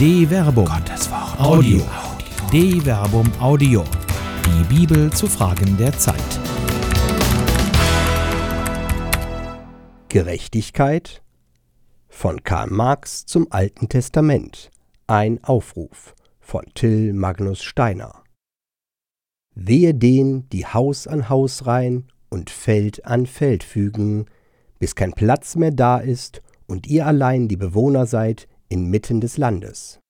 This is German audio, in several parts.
De Verbum. Gottes Wort. Audio. De Verbum Audio. Die Bibel zu Fragen der Zeit. Gerechtigkeit von Karl Marx zum Alten Testament. Ein Aufruf von Till Magnus Steiner. Wehe den, die Haus an Haus rein und Feld an Feld fügen, bis kein Platz mehr da ist und ihr allein die Bewohner seid inmitten des Landes.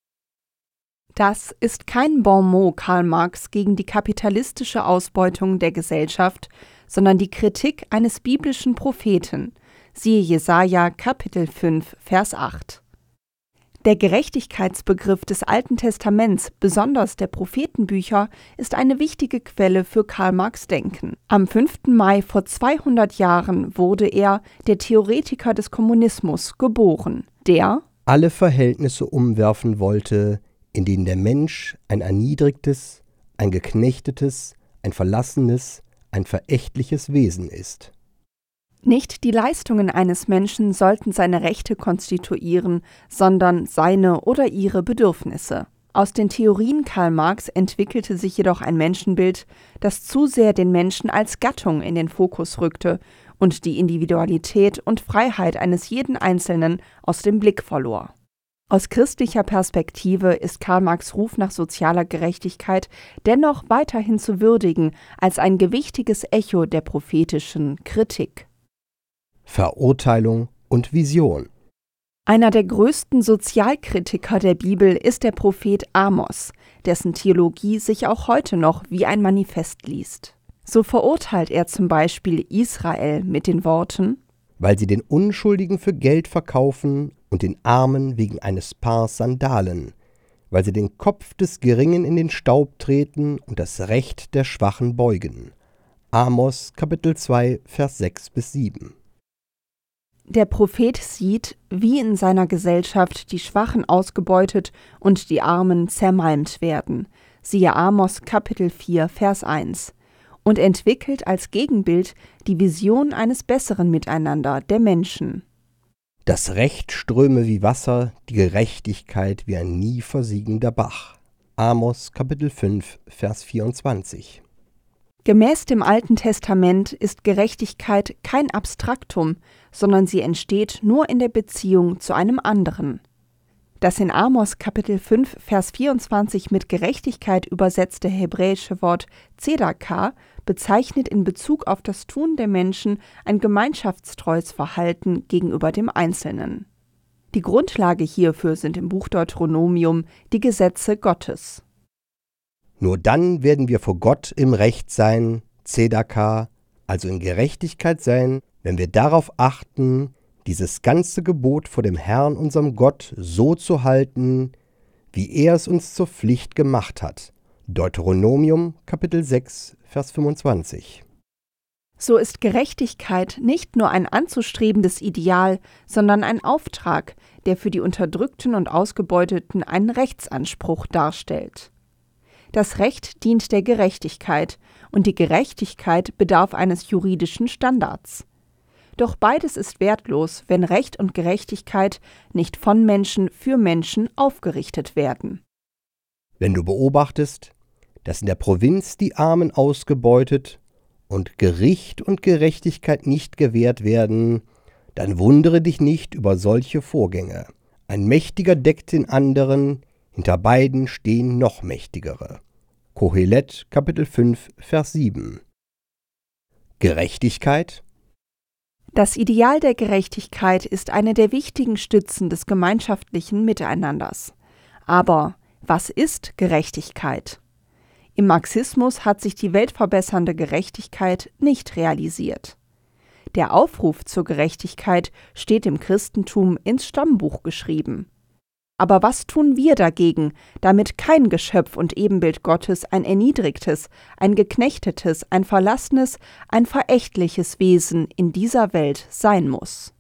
Das ist kein Bonmot Karl Marx gegen die kapitalistische Ausbeutung der Gesellschaft, sondern die Kritik eines biblischen Propheten. Siehe Jesaja Kapitel 5, Vers 8. Der Gerechtigkeitsbegriff des Alten Testaments, besonders der Prophetenbücher, ist eine wichtige Quelle für Karl Marx Denken. Am 5. Mai vor 200 Jahren wurde er, der Theoretiker des Kommunismus, geboren, der alle Verhältnisse umwerfen wollte, in denen der Mensch ein erniedrigtes, ein geknechtetes, ein verlassenes, ein verächtliches Wesen ist. Nicht die Leistungen eines Menschen sollten seine Rechte konstituieren, sondern seine oder ihre Bedürfnisse. Aus den Theorien Karl Marx entwickelte sich jedoch ein Menschenbild, das zu sehr den Menschen als Gattung in den Fokus rückte und die Individualität und Freiheit eines jeden Einzelnen aus dem Blick verlor. Aus christlicher Perspektive ist Karl Marx Ruf nach sozialer Gerechtigkeit dennoch weiterhin zu würdigen als ein gewichtiges Echo der prophetischen Kritik. Verurteilung und Vision. Einer der größten Sozialkritiker der Bibel ist der Prophet Amos, dessen Theologie sich auch heute noch wie ein Manifest liest. So verurteilt er zum Beispiel Israel mit den Worten Weil sie den Unschuldigen für Geld verkaufen und den Armen wegen eines Paar Sandalen, weil sie den Kopf des Geringen in den Staub treten und das Recht der Schwachen beugen. Amos Kapitel 2 Vers 6 bis 7 der Prophet sieht, wie in seiner Gesellschaft die Schwachen ausgebeutet und die Armen zermalmt werden. Siehe Amos Kapitel 4, Vers 1. Und entwickelt als Gegenbild die Vision eines besseren Miteinander der Menschen. Das Recht ströme wie Wasser, die Gerechtigkeit wie ein nie versiegender Bach. Amos Kapitel 5, Vers 24. Gemäß dem Alten Testament ist Gerechtigkeit kein Abstraktum, sondern sie entsteht nur in der Beziehung zu einem anderen. Das in Amos Kapitel 5 Vers 24 mit Gerechtigkeit übersetzte hebräische Wort Zedaka bezeichnet in Bezug auf das Tun der Menschen ein gemeinschaftstreues Verhalten gegenüber dem Einzelnen. Die Grundlage hierfür sind im Buch Deuteronomium die Gesetze Gottes. Nur dann werden wir vor Gott im Recht sein, Zedaka, also in Gerechtigkeit sein, wenn wir darauf achten, dieses ganze Gebot vor dem Herrn, unserem Gott, so zu halten, wie er es uns zur Pflicht gemacht hat. Deuteronomium Kapitel 6, Vers 25. So ist Gerechtigkeit nicht nur ein anzustrebendes Ideal, sondern ein Auftrag, der für die Unterdrückten und Ausgebeuteten einen Rechtsanspruch darstellt. Das Recht dient der Gerechtigkeit, und die Gerechtigkeit bedarf eines juridischen Standards. Doch beides ist wertlos, wenn Recht und Gerechtigkeit nicht von Menschen für Menschen aufgerichtet werden. Wenn du beobachtest, dass in der Provinz die Armen ausgebeutet und Gericht und Gerechtigkeit nicht gewährt werden, dann wundere dich nicht über solche Vorgänge. Ein Mächtiger deckt den anderen, hinter beiden stehen noch mächtigere. Kohelet Kapitel 5 Vers 7 Gerechtigkeit Das Ideal der Gerechtigkeit ist eine der wichtigen Stützen des gemeinschaftlichen Miteinanders. Aber was ist Gerechtigkeit? Im Marxismus hat sich die weltverbessernde Gerechtigkeit nicht realisiert. Der Aufruf zur Gerechtigkeit steht im Christentum ins Stammbuch geschrieben. Aber was tun wir dagegen, damit kein Geschöpf und Ebenbild Gottes ein erniedrigtes, ein geknechtetes, ein verlassenes, ein verächtliches Wesen in dieser Welt sein muss?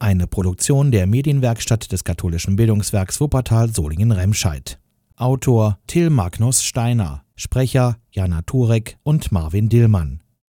Eine Produktion der Medienwerkstatt des katholischen Bildungswerks Wuppertal Solingen-Remscheid. Autor Till Magnus Steiner, Sprecher Jana Turek und Marvin Dillmann.